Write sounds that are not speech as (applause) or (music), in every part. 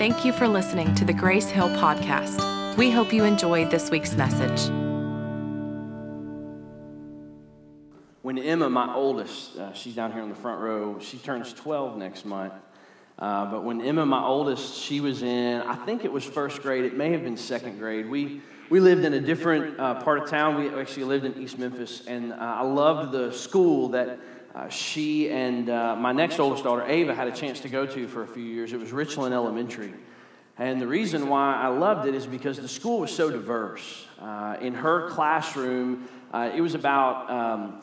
Thank you for listening to the Grace Hill podcast. We hope you enjoyed this week's message. When Emma, my oldest, uh, she's down here in the front row, she turns 12 next month. Uh, but when Emma, my oldest, she was in, I think it was first grade, it may have been second grade. We, we lived in a different uh, part of town. We actually lived in East Memphis, and uh, I loved the school that uh, she and uh, my next oldest daughter, Ava, had a chance to go to for a few years. It was Richland Elementary. And the reason why I loved it is because the school was so diverse. Uh, in her classroom, uh, it was about um,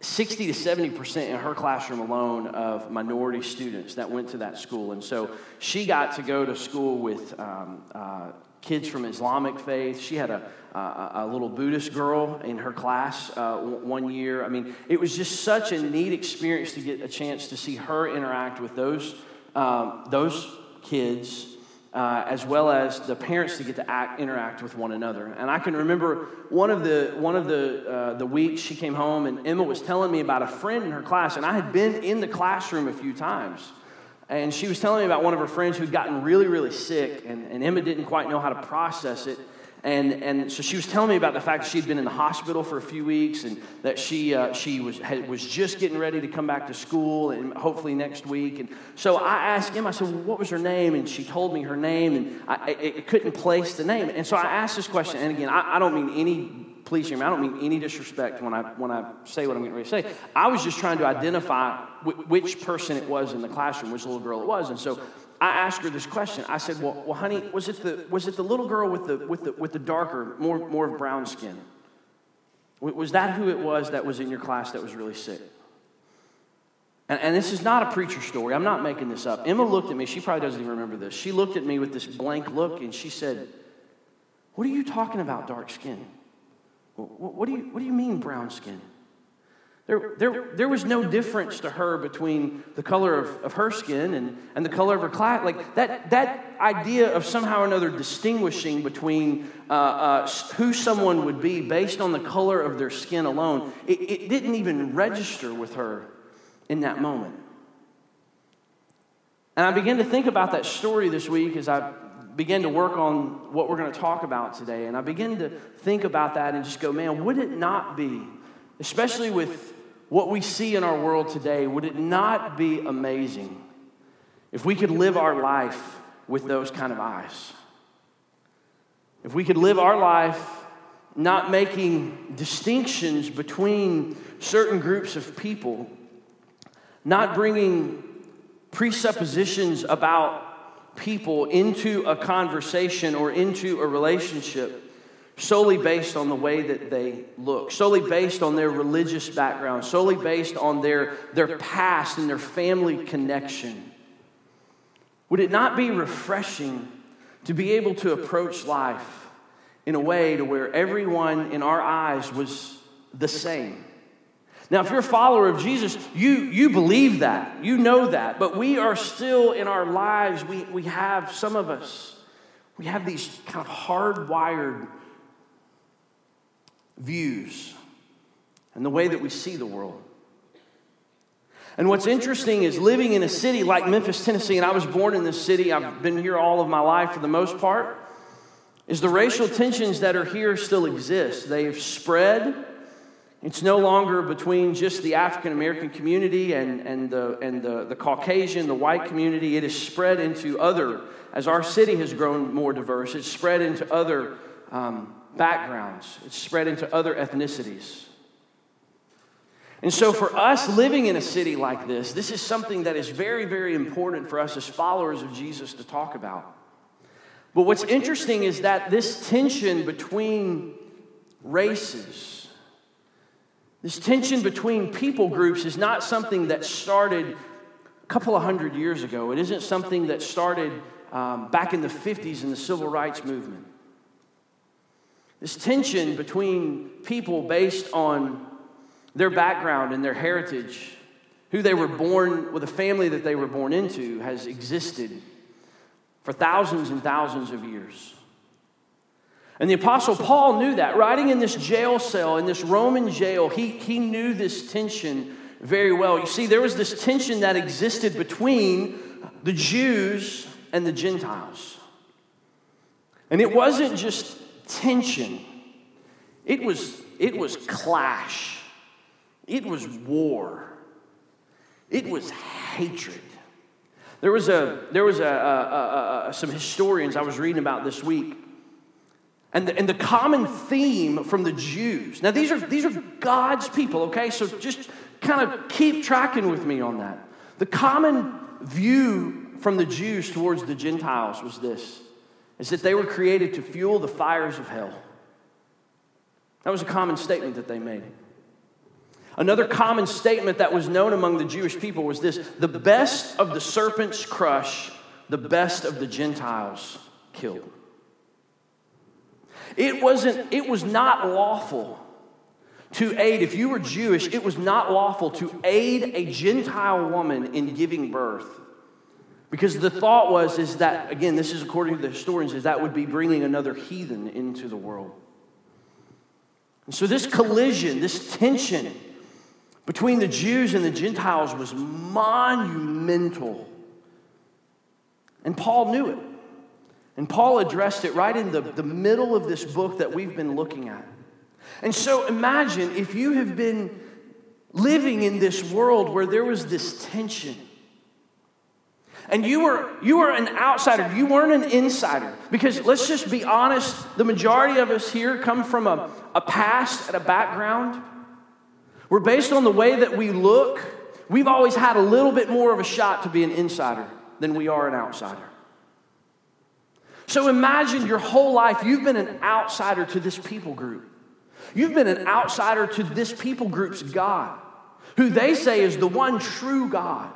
60 to 70% in her classroom alone of minority students that went to that school. And so she got to go to school with um, uh, kids from Islamic faith. She had a, a, a little Buddhist girl in her class uh, one year. I mean, it was just such a neat experience to get a chance to see her interact with those, um, those kids. Uh, as well as the parents to get to act, interact with one another. And I can remember one of the one of the uh, the weeks she came home, and Emma was telling me about a friend in her class, and I had been in the classroom a few times, and she was telling me about one of her friends who'd gotten really, really sick, and, and Emma didn't quite know how to process it. And, and so she was telling me about the fact that she'd been in the hospital for a few weeks and that she, uh, she was, had, was just getting ready to come back to school and hopefully next week. And so I asked Emma, I said, well, what was her name? And she told me her name, and I, I, I couldn't place the name. And so I asked this question, and again, I, I don't mean any please hear me. I don't mean any disrespect when I, when I say what I'm getting ready to say. I was just trying to identify which person it was in the classroom, which little girl it was. And so I asked her this question. I said, well, well honey, was it, the, was it the little girl with the, with the, with the darker, more, more brown skin? Was that who it was that was in your class that was really sick? And, and, this is not a preacher story. I'm not making this up. Emma looked at me. She probably doesn't even remember this. She looked at me with this blank look and she said, What are you talking about, dark skin? What do you, what do you mean, brown skin? There, there, there was no difference to her between the color of, of her skin and, and the color of her class. Like that, that idea of somehow or another distinguishing between uh, uh, who someone would be based on the color of their skin alone, it, it didn't even register with her in that moment. And I began to think about that story this week as I began to work on what we're going to talk about today. And I began to think about that and just go, man, would it not be, especially with what we see in our world today, would it not be amazing if we could live our life with those kind of eyes? If we could live our life not making distinctions between certain groups of people, not bringing presuppositions about people into a conversation or into a relationship solely based on the way that they look, solely based on their religious background, solely based on their, their past and their family connection. Would it not be refreshing to be able to approach life in a way to where everyone in our eyes was the same? Now, if you're a follower of Jesus, you, you believe that, you know that, but we are still in our lives, we, we have, some of us, we have these kind of hardwired views and the way that we see the world. And what's interesting is living in a city like Memphis, Tennessee, and I was born in this city, I've been here all of my life for the most part, is the racial tensions that are here still exist. They've spread it's no longer between just the African American community and, and, the, and the, the Caucasian, the white community. It has spread into other, as our city has grown more diverse, it's spread into other um, backgrounds, it's spread into other ethnicities. And so, for us living in a city like this, this is something that is very, very important for us as followers of Jesus to talk about. But what's interesting is that this tension between races, this tension between people groups is not something that started a couple of hundred years ago. It isn't something that started um, back in the 50s in the civil rights movement. This tension between people based on their background and their heritage, who they were born with, a family that they were born into, has existed for thousands and thousands of years. And the Apostle Paul knew that. Writing in this jail cell, in this Roman jail, he, he knew this tension very well. You see, there was this tension that existed between the Jews and the Gentiles. And it wasn't just tension, it was, it was clash, it was war, it was hatred. There was, a, there was a, a, a, some historians I was reading about this week. And the, and the common theme from the Jews. Now, these are, these are God's people, okay? So just kind of keep tracking with me on that. The common view from the Jews towards the Gentiles was this is that they were created to fuel the fires of hell. That was a common statement that they made. Another common statement that was known among the Jewish people was this the best of the serpent's crush, the best of the Gentiles killed. It wasn't, it was not lawful to aid, if you were Jewish, it was not lawful to aid a Gentile woman in giving birth. Because the thought was, is that, again, this is according to the historians, is that would be bringing another heathen into the world. And so this collision, this tension, between the Jews and the Gentiles was monumental. And Paul knew it. And Paul addressed it right in the, the middle of this book that we've been looking at. And so imagine if you have been living in this world where there was this tension. And you were, you were an outsider, you weren't an insider. Because let's just be honest, the majority of us here come from a, a past and a background we're based on the way that we look. We've always had a little bit more of a shot to be an insider than we are an outsider. So imagine your whole life you've been an outsider to this people group. You've been an outsider to this people group's God, who they say is the one true God.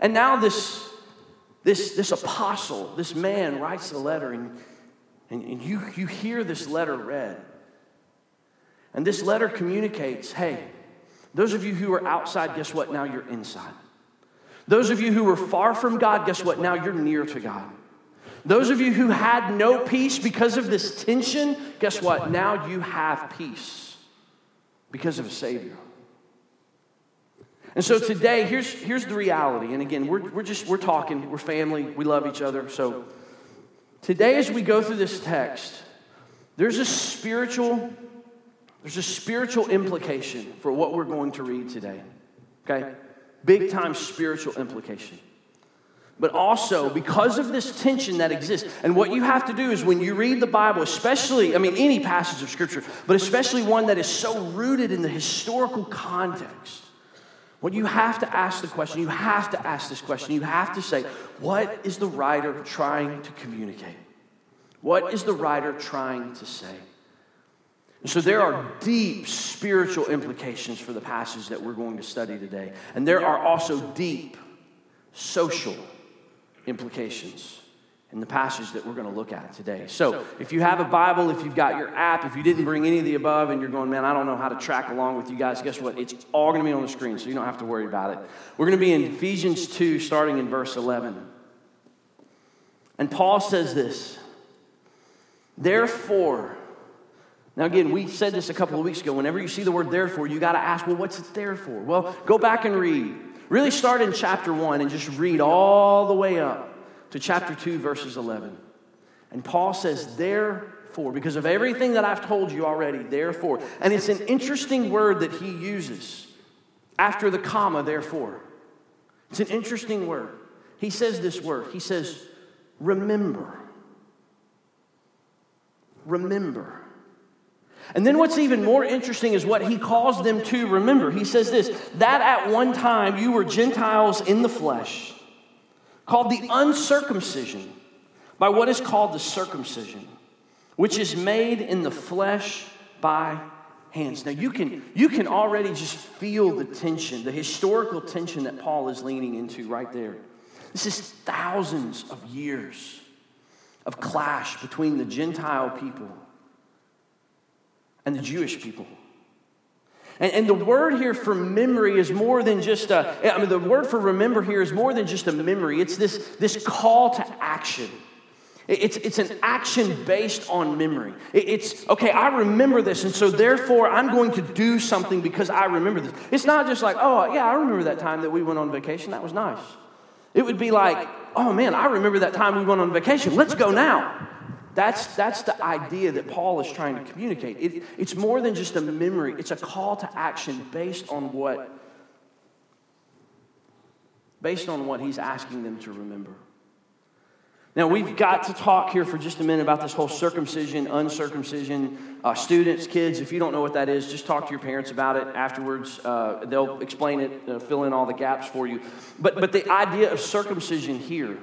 And now this, this, this apostle, this man writes a letter, and, and, and you, you hear this letter read. And this letter communicates hey, those of you who are outside, guess what? Now you're inside. Those of you who were far from God, guess what? Now you're near to God. Those of you who had no peace because of this tension, guess what? Now you have peace because of a Savior. And so today, here's, here's the reality. And again, we're, we're just, we're talking, we're family, we love each other. So today, as we go through this text, there's a spiritual there's a spiritual implication for what we're going to read today. Okay? Big time spiritual implication. But also, because of this tension that exists, and what you have to do is when you read the Bible, especially, I mean, any passage of Scripture, but especially one that is so rooted in the historical context, what you have to ask the question, you have to ask this question, you have to say, what is the writer trying to communicate? What is the writer trying to say? And so there are deep spiritual implications for the passage that we're going to study today. And there are also deep social implications in the passage that we're going to look at today. So, if you have a Bible, if you've got your app, if you didn't bring any of the above and you're going, man, I don't know how to track along with you guys, guess what? It's all going to be on the screen, so you don't have to worry about it. We're going to be in Ephesians 2, starting in verse 11. And Paul says this Therefore, now, again, we said this a couple of weeks ago. Whenever you see the word therefore, you got to ask, well, what's it there for? Well, go back and read. Really start in chapter 1 and just read all the way up to chapter 2, verses 11. And Paul says, therefore, because of everything that I've told you already, therefore. And it's an interesting word that he uses after the comma, therefore. It's an interesting word. He says this word. He says, remember. Remember. And then what's even more interesting is what he calls them to remember. He says this that at one time you were Gentiles in the flesh, called the uncircumcision by what is called the circumcision, which is made in the flesh by hands. Now you can you can already just feel the tension, the historical tension that Paul is leaning into right there. This is thousands of years of clash between the Gentile people and the Jewish people. And, and, the word here for memory is more than just a, I mean, the word for remember here is more than just a memory. It's this, this call to action. It's, it's an action based on memory. It's, okay, I remember this, and so therefore I'm going to do something because I remember this. It's not just like, oh, yeah, I remember that time that we went on vacation. That was nice. It would be like, oh man, I remember that time we went on vacation. Let's go now. That's, that's the idea that Paul is trying to communicate. It, it's more than just a memory, it's a call to action based on what based on what he's asking them to remember. Now, we've got to talk here for just a minute about this whole circumcision, uncircumcision. Uh, students, kids, if you don't know what that is, just talk to your parents about it afterwards. Uh, they'll explain it, uh, fill in all the gaps for you. But, but the idea of circumcision here,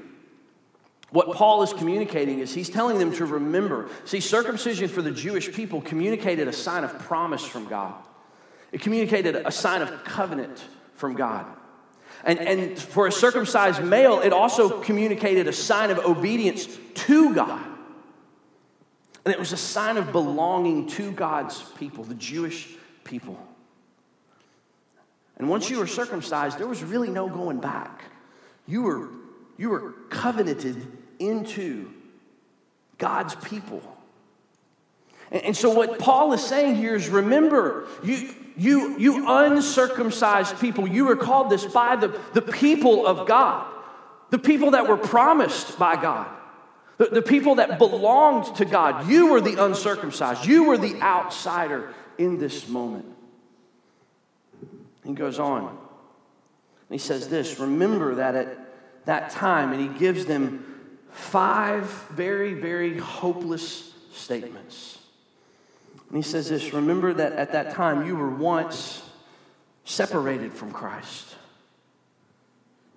what Paul is communicating is he's telling them to remember. See, circumcision for the Jewish people communicated a sign of promise from God, it communicated a sign of covenant from God. And, and for a circumcised male, it also communicated a sign of obedience to God. And it was a sign of belonging to God's people, the Jewish people. And once you were circumcised, there was really no going back. You were, you were covenanted into God's people. And, and so, what Paul is saying here is remember, you, you, you uncircumcised people, you were called this by the, the people of God, the people that were promised by God, the, the people that belonged to God. You were the uncircumcised, you were the outsider in this moment. He goes on. He says this Remember that at that time, and he gives them five very, very hopeless statements. And he says this Remember that at that time you were once separated from Christ.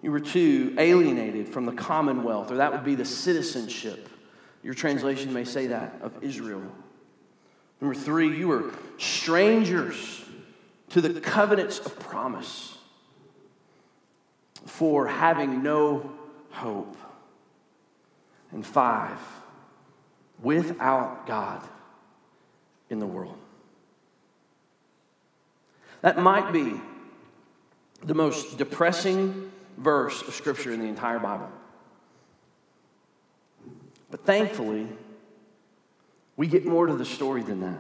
You were two alienated from the commonwealth, or that would be the citizenship. Your translation may say that of Israel. Number three, you were strangers to the covenants of promise four having no hope. And five, without God in the world. That might be the most depressing verse of Scripture in the entire Bible. But thankfully, we get more to the story than that.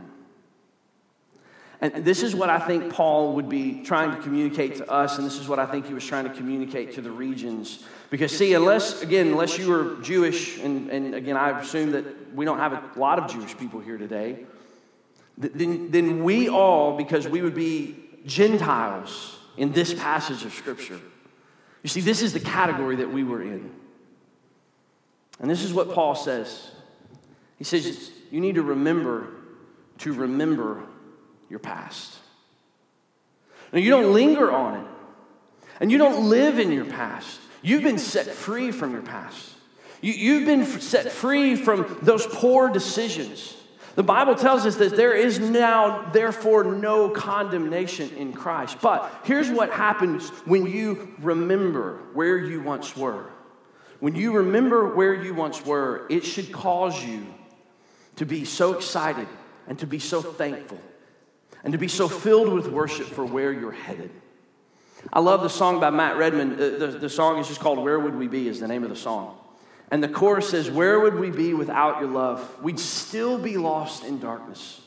And this is what I think Paul would be trying to communicate to us, and this is what I think he was trying to communicate to the regions. Because, see, unless, again, unless you were Jewish, and, and again, I assume that we don't have a lot of Jewish people here today, then, then we all, because we would be Gentiles in this passage of Scripture. You see, this is the category that we were in. And this is what Paul says. He says, You need to remember to remember your past. Now, you don't linger on it, and you don't live in your past. You've been set free from your past. You, you've been set free from those poor decisions. The Bible tells us that there is now, therefore, no condemnation in Christ. But here's what happens when you remember where you once were. When you remember where you once were, it should cause you to be so excited and to be so thankful and to be so filled with worship for where you're headed. I love the song by Matt Redman. The, uh, the, the song is just called Where Would We Be, is the name of the song. And the chorus says, Where would we be without your love? We'd still be lost in darkness.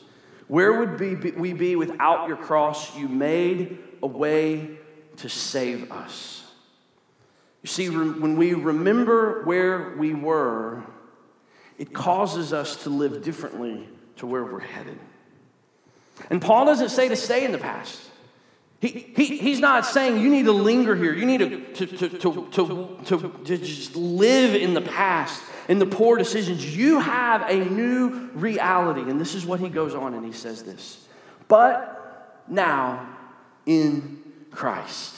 Where would we be without your cross? You made a way to save us. You see, when we remember where we were, it causes us to live differently to where we're headed. And Paul doesn't say to stay in the past. He, he, he's not saying you need to linger here. You need to, to, to, to, to, to, to just live in the past, in the poor decisions. You have a new reality. And this is what he goes on and he says this. But now in Christ.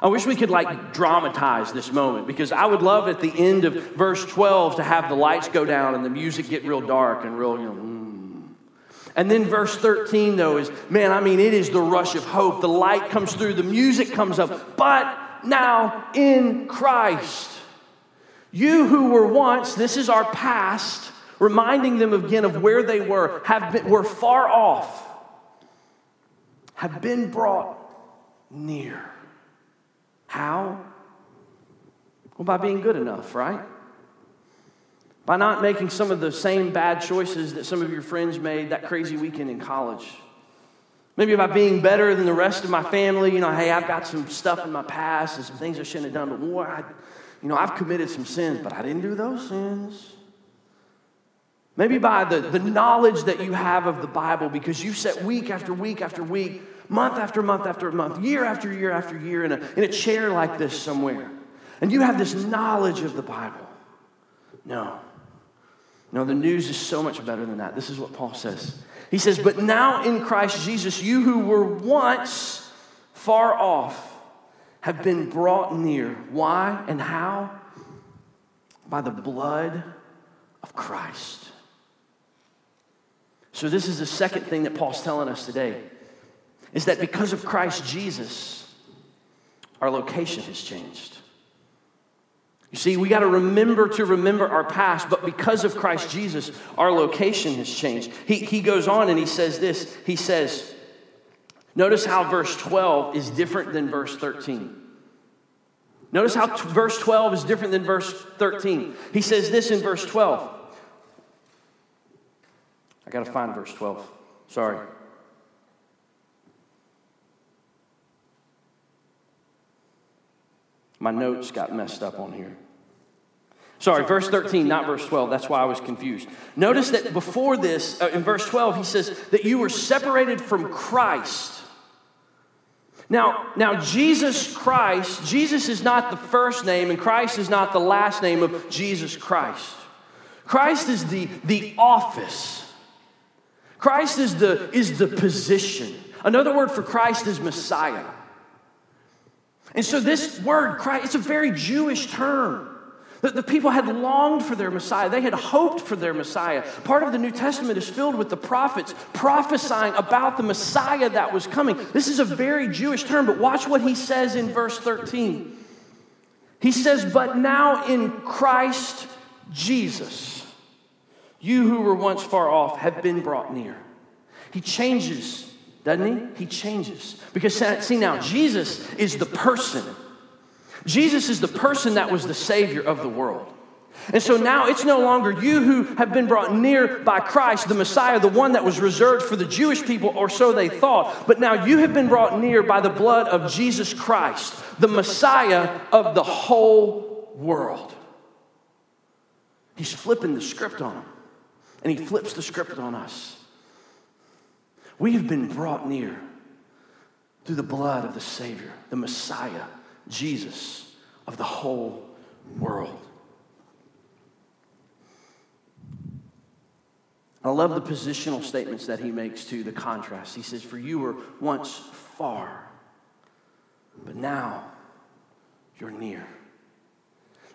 I wish we could like dramatize this moment because I would love at the end of verse 12 to have the lights go down and the music get real dark and real, you know, and then verse 13, though, is man, I mean, it is the rush of hope. The light comes through, the music comes up. But now in Christ, you who were once, this is our past, reminding them again of where they were, have been, were far off, have been brought near. How? Well, by being good enough, right? By not making some of the same bad choices that some of your friends made that crazy weekend in college. Maybe by being better than the rest of my family, you know, hey, I've got some stuff in my past and some things I shouldn't have done, but I, you know, I've committed some sins, but I didn't do those sins. Maybe by the, the knowledge that you have of the Bible because you've sat week after week after week, month after month after month, year after year after year in a, in a chair like this somewhere. And you have this knowledge of the Bible. No. No, the news is so much better than that. This is what Paul says. He says, But now in Christ Jesus, you who were once far off have been brought near. Why and how? By the blood of Christ. So, this is the second thing that Paul's telling us today is that because of Christ Jesus, our location has changed. You see, we got to remember to remember our past, but because of Christ Jesus, our location has changed. He, he goes on and he says this He says, Notice how verse 12 is different than verse 13. Notice how t- verse 12 is different than verse 13. He says this in verse 12. I got to find verse 12. Sorry. My notes got messed up on here. Sorry, verse 13, not verse 12. That's why I was confused. Notice that before this, uh, in verse 12, he says that you were separated from Christ. Now, now, Jesus Christ, Jesus is not the first name, and Christ is not the last name of Jesus Christ. Christ is the, the office. Christ is the, is the position. Another word for Christ is Messiah. And so, this word, Christ, it's a very Jewish term. The, people had longed for their Messiah. They had hoped for their Messiah. Part of the New Testament is filled with the prophets prophesying about the Messiah that was coming. This is a very Jewish term, but watch what he says in verse 13. He says, But now in Christ Jesus, you who were once far off have been brought near. He changes doesn't he? He changes. Because see now, Jesus is the person. Jesus is the person that was the Savior of the world. And so now it's no longer you who have been brought near by Christ, the Messiah, the one that was reserved for the Jewish people, or so they thought. But now you have been brought near by the blood of Jesus Christ, the Messiah of the whole world. He's flipping the script on them, and he flips the script on us. We have been brought near through the blood of the Savior, the Messiah, Jesus of the whole world. I love the positional statements that he makes to the contrast. He says, For you were once far, but now you're near.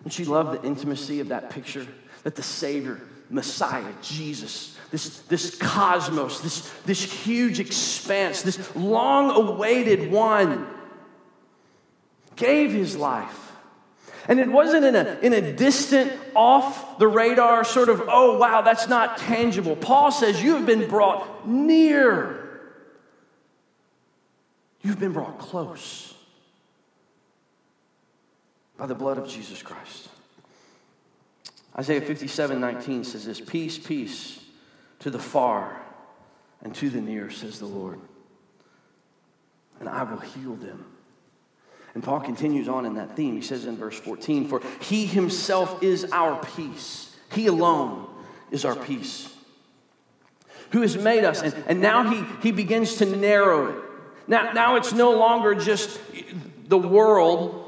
Don't you love the intimacy of that picture? That the Savior, Messiah, Jesus, this, this cosmos, this, this huge expanse, this long awaited one, gave his life. And it wasn't in a, in a distant, off the radar sort of, oh, wow, that's not tangible. Paul says, You have been brought near, you've been brought close by the blood of Jesus Christ. Isaiah 57 19 says this Peace, peace to the far and to the near, says the Lord. And I will heal them. And Paul continues on in that theme. He says in verse 14, For he himself is our peace. He alone is our peace. Who has made us. And, and now he, he begins to narrow it. Now, now it's no longer just the world.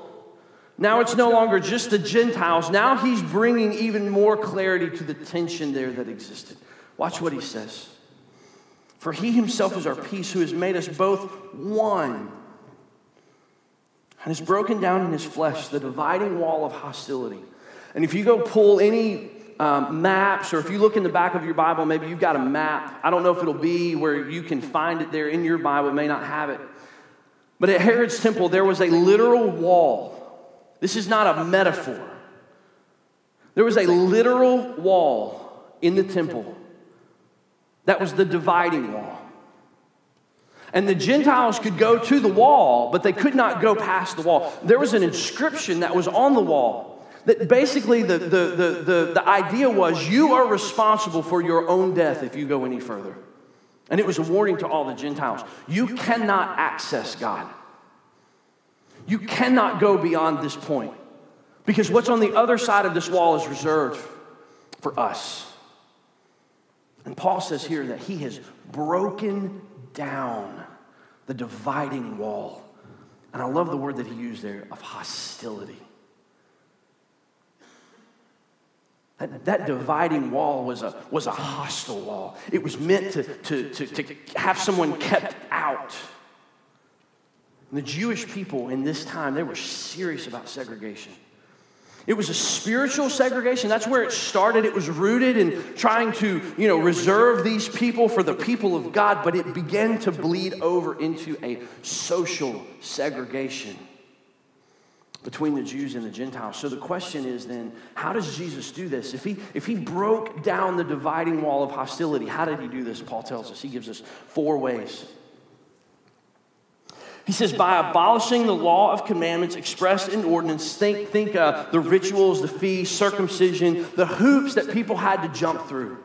Now it's no longer just the Gentiles. Now he's bringing even more clarity to the tension there that existed. Watch what he says. For he himself is our peace, who has made us both one and has broken down in his flesh the dividing wall of hostility. And if you go pull any um, maps, or if you look in the back of your Bible, maybe you've got a map. I don't know if it'll be where you can find it there in your Bible, it may not have it. But at Herod's temple, there was a literal wall. This is not a metaphor. There was a literal wall in the temple that was the dividing wall. And the Gentiles could go to the wall, but they could not go past the wall. There was an inscription that was on the wall that basically the, the, the, the, the idea was you are responsible for your own death if you go any further. And it was a warning to all the Gentiles you cannot access God. You cannot go beyond this point because what's on the other side of this wall is reserved for us. And Paul says here that he has broken down the dividing wall. And I love the word that he used there of hostility. That, that dividing wall was a, was a hostile wall. It was meant to, to, to, to have someone kept out. And the Jewish people in this time, they were serious about segregation. It was a spiritual segregation. That's where it started. It was rooted in trying to, you know, reserve these people for the people of God, but it began to bleed over into a social segregation between the Jews and the Gentiles. So the question is then, how does Jesus do this? If he, if he broke down the dividing wall of hostility, how did he do this? Paul tells us. He gives us four ways. He says, by abolishing the law of commandments expressed in ordinance, think, think uh, the rituals, the feasts, circumcision, the hoops that people had to jump through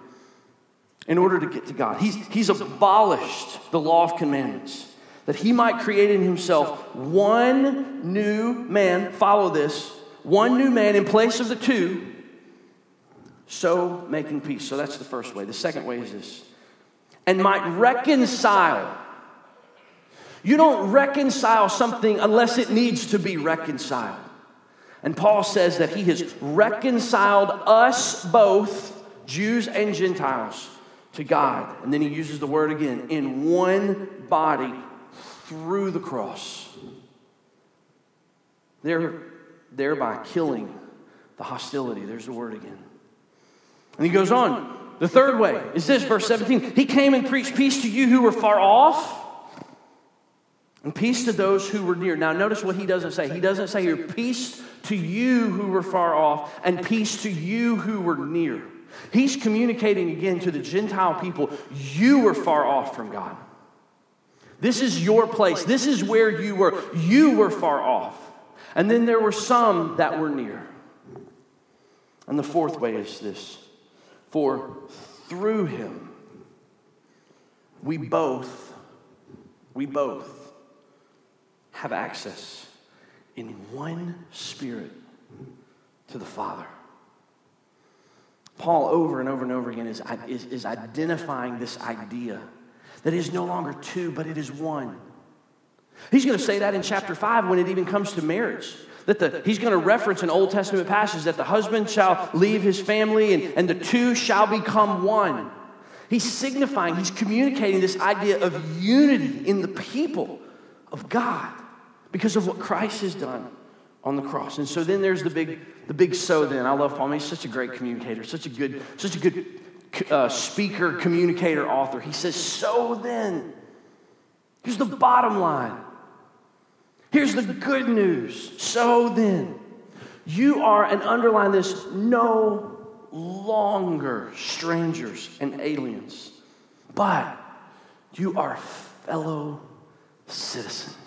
in order to get to God. He's, he's abolished the law of commandments that he might create in himself one new man, follow this, one new man in place of the two, so making peace. So that's the first way. The second way is this and might reconcile. You don't reconcile something unless it needs to be reconciled. And Paul says that he has reconciled us both, Jews and Gentiles, to God. And then he uses the word again in one body through the cross, there, thereby killing the hostility. There's the word again. And he goes on. The third way is this, verse 17. He came and preached peace to you who were far off and peace to those who were near. Now, notice what he doesn't say. He doesn't say here, peace to you who were far off and peace to you who were near. He's communicating again to the Gentile people, you were far off from God. This is your place. This is where you were. You were far off. And then there were some that were near. And the fourth way is this for through him, we both, we both have access in one spirit to the Father. Paul, over and over and over again, is, is, is identifying this idea that is no longer two, but it is one. He's going to say that in chapter 5 when it even comes to marriage. That the, he's going to reference an Old Testament passage that the husband shall leave his family and, and the two shall become one. He's signifying, he's communicating this idea of unity in the people of God because of what Christ has done on the cross. And so then there's the big, the big so then. I love Paul. He's such a great communicator, such a good, such a good uh, speaker, communicator, author. He says, So then, here's the bottom line. Here's the good news. So then, you are, and underline this, no longer strangers and aliens, but you are fellow citizens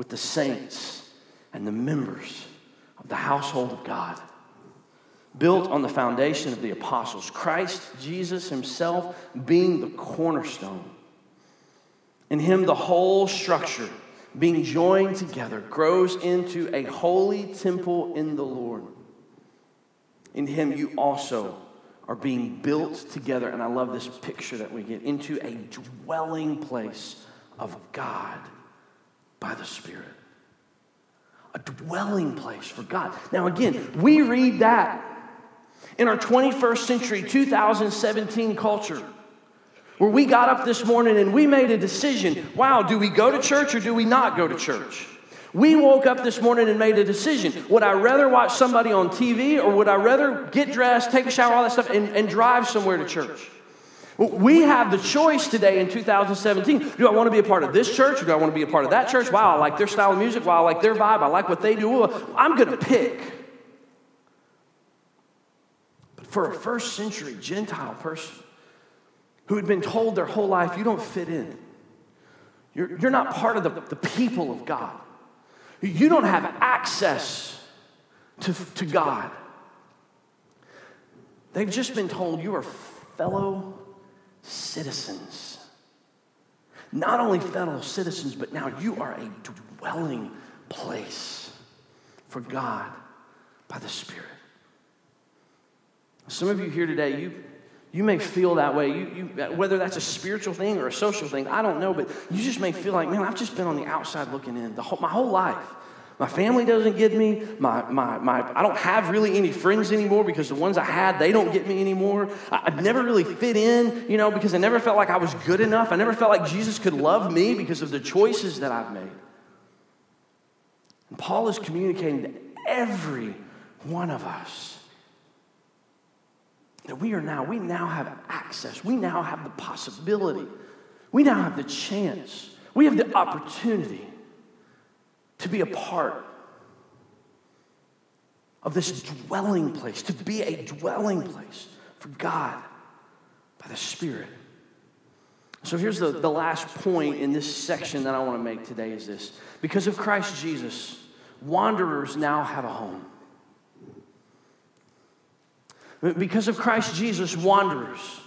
with the saints and the members of the household of God built on the foundation of the apostles, Christ Jesus himself being the cornerstone. In him, the whole structure, being joined together, grows into a holy temple in the Lord. In him, you also are being built together, and I love this picture that we get into a dwelling place of God by the Spirit. A dwelling place for God. Now, again, we read that in our 21st century, 2017 culture, where we got up this morning and we made a decision wow, do we go to church or do we not go to church? We woke up this morning and made a decision. Would I rather watch somebody on TV or would I rather get dressed, take a shower, all that stuff, and, and drive somewhere to church? We have the choice today in 2017. Do I want to be a part of this church or do I want to be a part of that church? Wow, I like their style of music. Wow, I like their vibe. I like what they do. I'm going to pick But for a first century Gentile person who had been told their whole life, you don't fit in. You're, you're not part of the, the people of God. You don't have access to, to God. They've just been told you are fellow citizens. Not only fellow citizens, but now you are a dwelling place for God by the Spirit. Some of you here today, you, you may feel that way. You, you, whether that's a spiritual thing or a social thing, I don't know, but you just may feel like, man, I've just been on the outside looking in the whole, my whole life. My family doesn't get me. My, my, my, I don't have really any friends anymore because the ones I had, they don't get me anymore. I, I never really fit in, you know, because I never felt like I was good enough. I never felt like Jesus could love me because of the choices that I've made. And Paul is communicating to every one of us that we are now, we now have access. We now have the possibility. We now have the chance. We have the opportunity to be a part of this dwelling place, to be a dwelling place for God by the Spirit. So here's the, the last point in this section that I want to make today is this. Because of Christ Jesus, wanderers now have a home. Because of Christ Jesus, wanderers,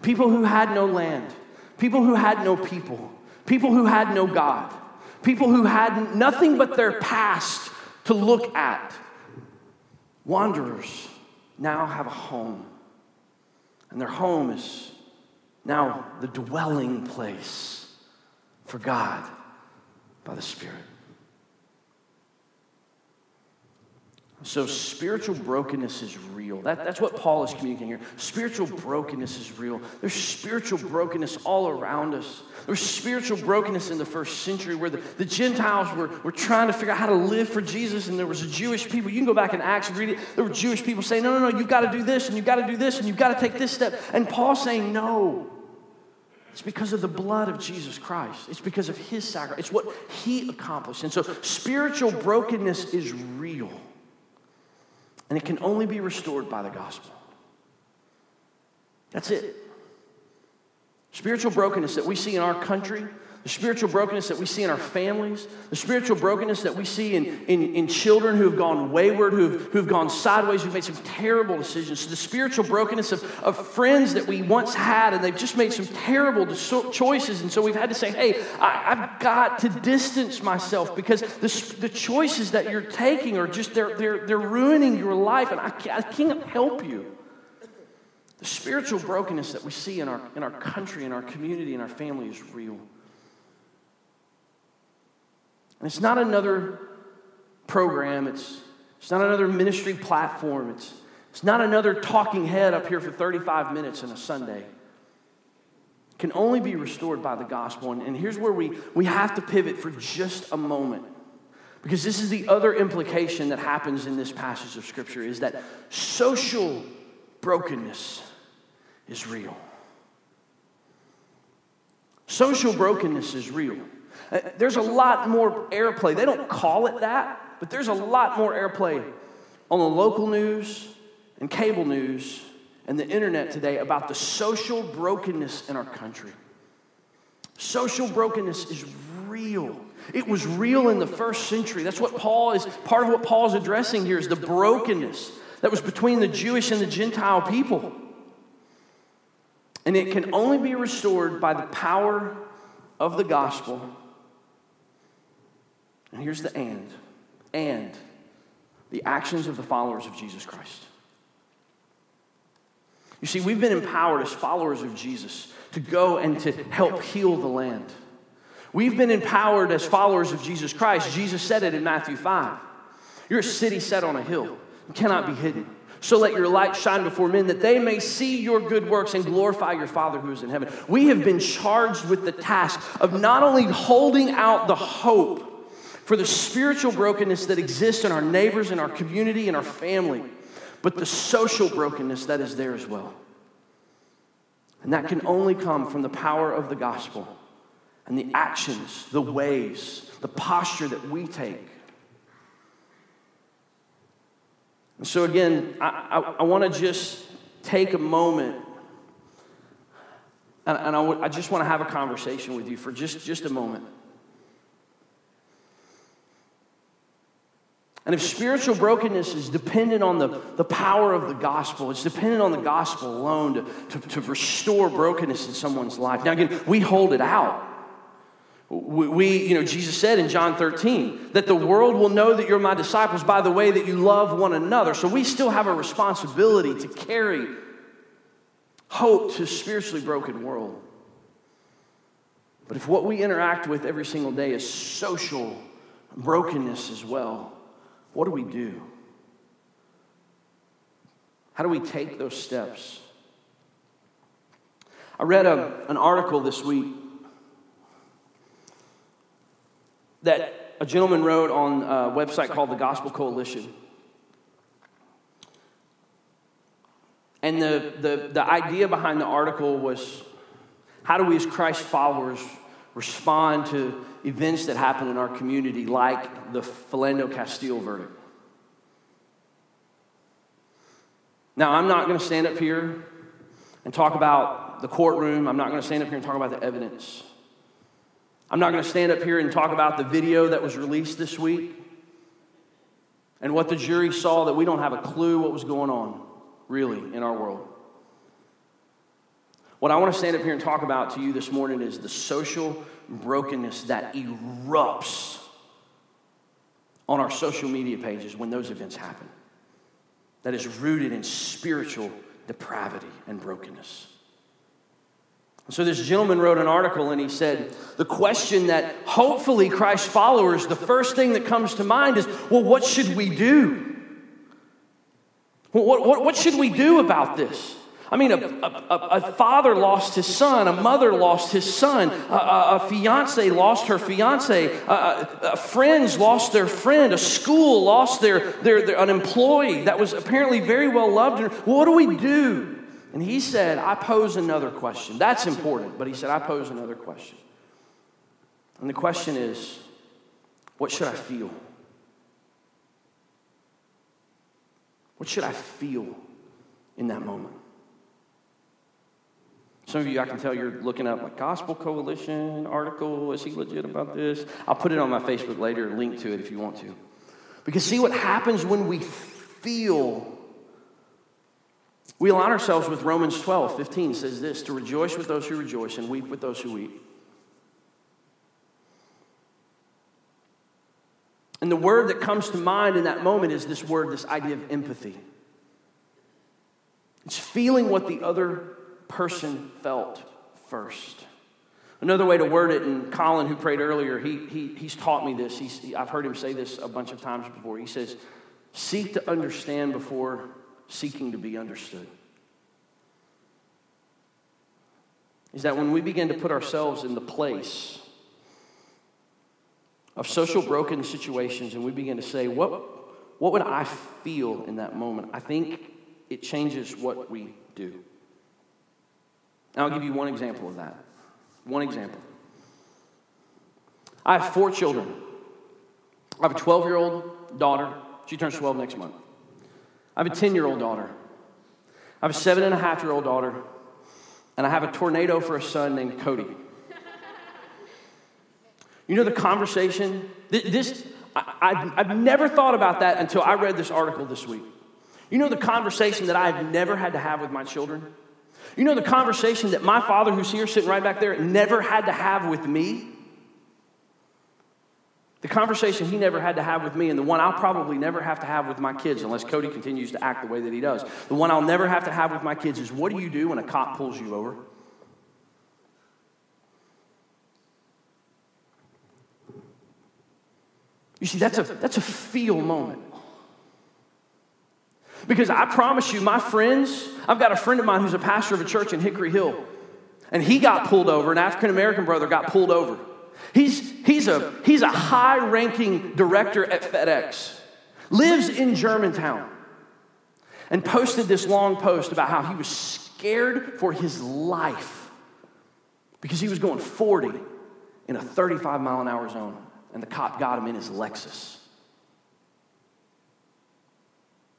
people who had no land, people who had no people, people who had no God, people who had nothing but their past to look at. Wanderers now have a home, and their home is now the dwelling place for God by the Spirit. So, spiritual brokenness is real. That, that's what Paul is communicating here. Spiritual brokenness is real. There's spiritual brokenness all around us. There's spiritual brokenness in the first century where the, the Gentiles were, were trying to figure out how to live for Jesus, and there was a Jewish people. You can go back in Acts and read it. There were Jewish people saying, No, no, no, you've got to do this, and you've got to do this, and you've got to take this step. And Paul saying, No. It's because of the blood of Jesus Christ. It's because of his sacrifice. It's what he accomplished. And so spiritual brokenness is real. And it can only be restored by the gospel. That's it. Spiritual brokenness that we see in our country, the spiritual brokenness that we see in our families, the spiritual brokenness that we see in, in, in children who have gone wayward, who have, who have gone sideways, who've made some terrible decisions, the spiritual brokenness of, of friends that we once had and they've just made some terrible choices. And so we've had to say, hey, I, have got to distance myself because the, the choices that you're taking are just, they're, they're, they're ruining your life and I can't, I can't help you. The spiritual brokenness that we see in our, in our country, in our community, in our family is real. It's not another program, it's, it's not another ministry platform, it's, it's not another talking head up here for 35 minutes on a Sunday. It can only be restored by the gospel. And, and here's where we, we have to pivot for just a moment. Because this is the other implication that happens in this passage of Scripture is that social brokenness is real. Social brokenness is real. Uh, there's a lot more airplay. They don't call it that, but there's a lot more airplay on the local news and cable news and the internet today about the social brokenness in our country. Social brokenness is real. It was real in the first century. That's what Paul is, part of what Paul is addressing here is the brokenness that was between the Jewish and the Gentile people. And it can only be restored by the power of the gospel and here's the and and the actions of the followers of Jesus Christ. You see, we've been empowered as followers of Jesus to go and to help heal the land. We've been empowered as followers of Jesus Christ. Jesus said it in Matthew 5. You're a city set on a hill, cannot be hidden. So let your light shine before men that they may see your good works and glorify your Father who is in heaven. We have been charged with the task of not only holding out the hope for the spiritual brokenness that exists in our neighbors, in our community, in our family, but the social brokenness that is there as well. And that can only come from the power of the gospel and the actions, the ways, the posture that we take. And so, again, I, I, I want to just take a moment and, and I, w- I just want to have a conversation with you for just, just a moment. And if spiritual brokenness is dependent on the, the power of the gospel, it's dependent on the gospel alone to, to, to restore brokenness in someone's life. Now, again, we hold it out. We, you know, Jesus said in John 13 that the world will know that you're my disciples by the way that you love one another. So we still have a responsibility to carry hope to a spiritually broken world. But if what we interact with every single day is social brokenness as well, what do we do? How do we take those steps? I read a, an article this week that a gentleman wrote on a website called the Gospel Coalition. And the, the, the idea behind the article was how do we, as Christ followers, respond to events that happen in our community, like the Philando Castile verdict? Now, I'm not going to stand up here and talk about the courtroom. I'm not going to stand up here and talk about the evidence. I'm not going to stand up here and talk about the video that was released this week and what the jury saw that we don't have a clue what was going on, really, in our world. What I want to stand up here and talk about to you this morning is the social brokenness that erupts on our social media pages when those events happen, that is rooted in spiritual depravity and brokenness. So, this gentleman wrote an article and he said, The question that hopefully Christ followers, the first thing that comes to mind is, well, what should we do? What, what, what should we do about this? I mean, a, a, a, father lost his son, a mother lost his son, a, a fiance lost her fiance, friends lost their friend, a school lost their, their, their, an employee that was apparently very well loved. What do we do? And he said, I pose another question. That's important, but he said, I pose another question. And the question is, what should I feel? What should I feel in that moment? Some of you, I can tell you're looking up like Gospel Coalition article. Is he legit about this? I'll put it on my Facebook later, link to it if you want to. Because see what happens when we feel we align ourselves with Romans 12, 15 says this to rejoice with those who rejoice and weep with those who weep. And the word that comes to mind in that moment is this word, this idea of empathy. It's feeling what the other person felt first. Another way to word it, and Colin, who prayed earlier, he, he, he's taught me this. He's, I've heard him say this a bunch of times before. He says, Seek to understand before seeking to be understood. Is that when we begin to put ourselves in the place of social broken situations and we begin to say, what, what would I feel in that moment? I think it changes what we do. And I'll give you one example of that. One example. I have four children. I have a 12 year old daughter. She turns 12 next month. I have a 10 year old daughter. I have a seven and a half year old daughter. And I have a tornado for a son named Cody. (laughs) You know the conversation? This, I, have never thought about that until I read this article this week. You know the conversation that I've never had to have with my children? You know the conversation that my father, who's here sitting right back there, never had to have with me? The conversation he never had to have with me, and the one I'll probably never have to have with my kids, unless Cody continues to act the way that he does. The one I'll never have to have with my kids is what do you do when a cop pulls you over? You see, that's a, that's a feel moment. Because I promise you, my friends, I've got a friend of mine who's a pastor of a church in Hickory Hill, and he got pulled over, an African American brother got pulled over. He's, he's a, he's a high ranking director at FedEx, lives in Germantown, and posted this long post about how he was scared for his life because he was going 40 in a 35 mile an hour zone, and the cop got him in his Lexus.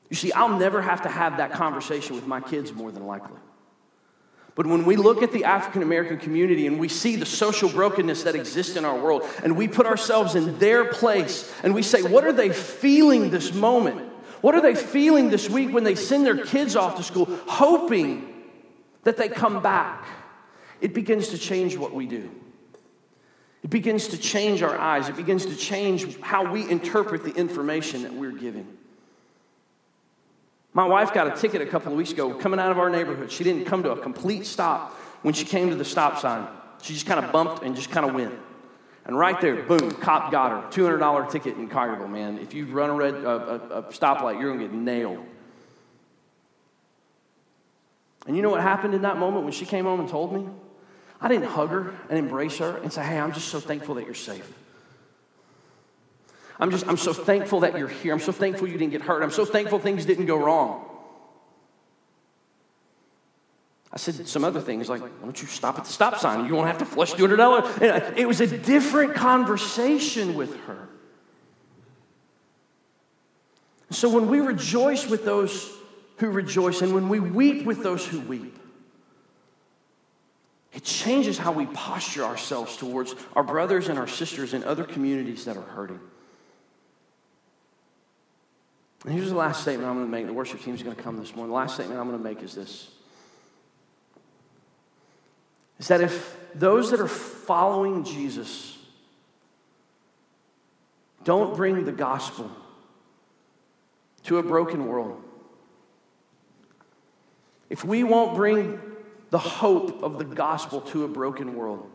You see, I'll never have to have that conversation with my kids more than likely. But when we look at the African American community and we see the social brokenness that exists in our world, and we put ourselves in their place and we say, what are they feeling this moment? What are they feeling this week when they send their kids off to school, hoping that they come back? It begins to change what we do. It begins to change our eyes. It begins to change how we interpret the information that we're giving. My wife got a ticket a couple of weeks ago coming out of our neighborhood. She didn't come to a complete stop when she came to the stop sign. She just kind of bumped and just kind of went. And right there, boom, cop got her. $200 ticket in Collierville, man. If you run a, red, a, a, a stoplight, you're going to get nailed. And you know what happened in that moment when she came home and told me? I didn't hug her and embrace her and say, hey, I'm just so thankful that you're safe. I'm just, I'm so thankful that you're here. I'm so thankful you didn't get hurt. I'm so thankful things didn't go wrong. I said some other things like, why don't you stop at the stop sign? You won't have to flush $200. It was a different conversation with her. So when we rejoice with those who rejoice and when we weep with those who weep, it changes how we posture ourselves towards our brothers and our sisters in other communities that are hurting. And here's the last statement I'm going to make. The worship team is going to come this morning. The last statement I'm going to make is this is that if those that are following Jesus don't bring the gospel to a broken world, if we won't bring the hope of the gospel to a broken world,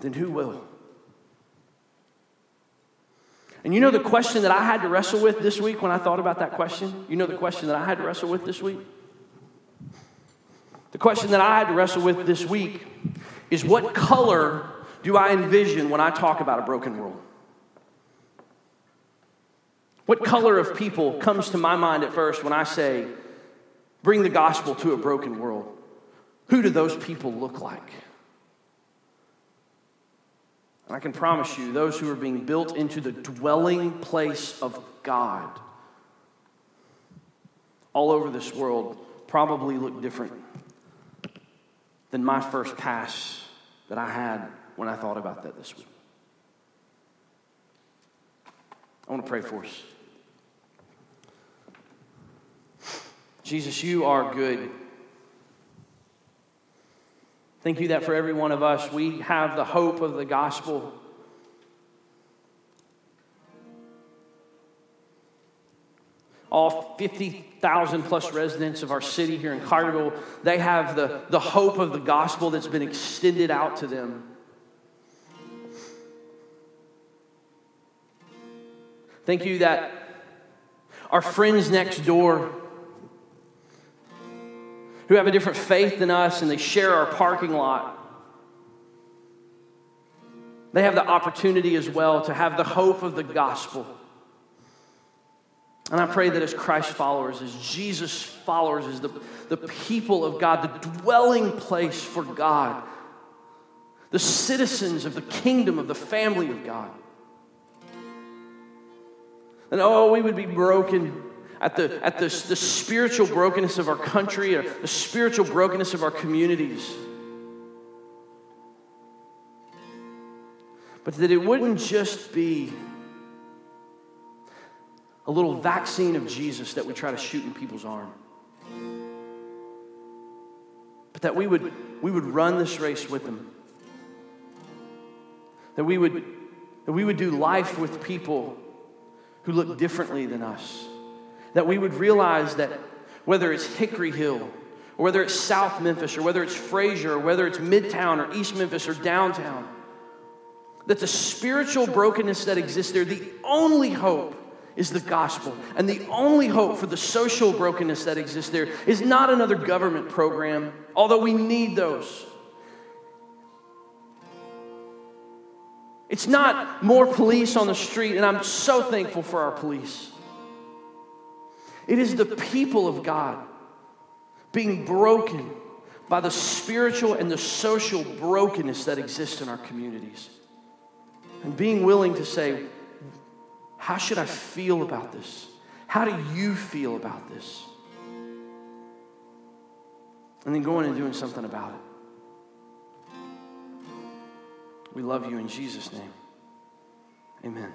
then who will? And you know the question that I had to wrestle with this week when I thought about that question? You know the question that I had to wrestle with this week? The question that I had to wrestle with this week is what color do I envision when I talk about a broken world? What color of people comes to my mind at first when I say, bring the gospel to a broken world? Who do those people look like? And I can promise you, those who are being built into the dwelling place of God all over this world probably look different than my first pass that I had when I thought about that this week. I want to pray for us. Jesus, you are good. Thank you that for every one of us, we have the hope of the gospel. All 50,000 plus residents of our city here in Collierville, they have the, the hope of the gospel that's been extended out to them. Thank you that our friends next door, who have a different faith than us and they share our parking lot. They have the opportunity as well to have the hope of the gospel. And I pray that as Christ followers, as Jesus followers, as the, the people of God, the dwelling place for God, the citizens of the kingdom of the family of God. And oh, we would be broken at the, at the, the spiritual brokenness of our country or the spiritual brokenness of our communities. But that it wouldn't just be a little vaccine of Jesus that we try to shoot in people's arm. But that we would, we would run this race with them. That we would, that we would do life with people who look differently than us that we would realize that whether it's Hickory Hill, or whether it's South Memphis, or whether it's Frayser, or whether it's Midtown, or East Memphis, or downtown, that the spiritual brokenness that exists there, the only hope is the gospel. And the only hope for the social brokenness that exists there is not another government program, although we need those. It's not more police on the street, and I'm so thankful for our police. It is the people of God being broken by the spiritual and the social brokenness that exists in our communities. And being willing to say, How should I feel about this? How do you feel about this? and then going and doing something about it. We love you in Jesus' name. Amen.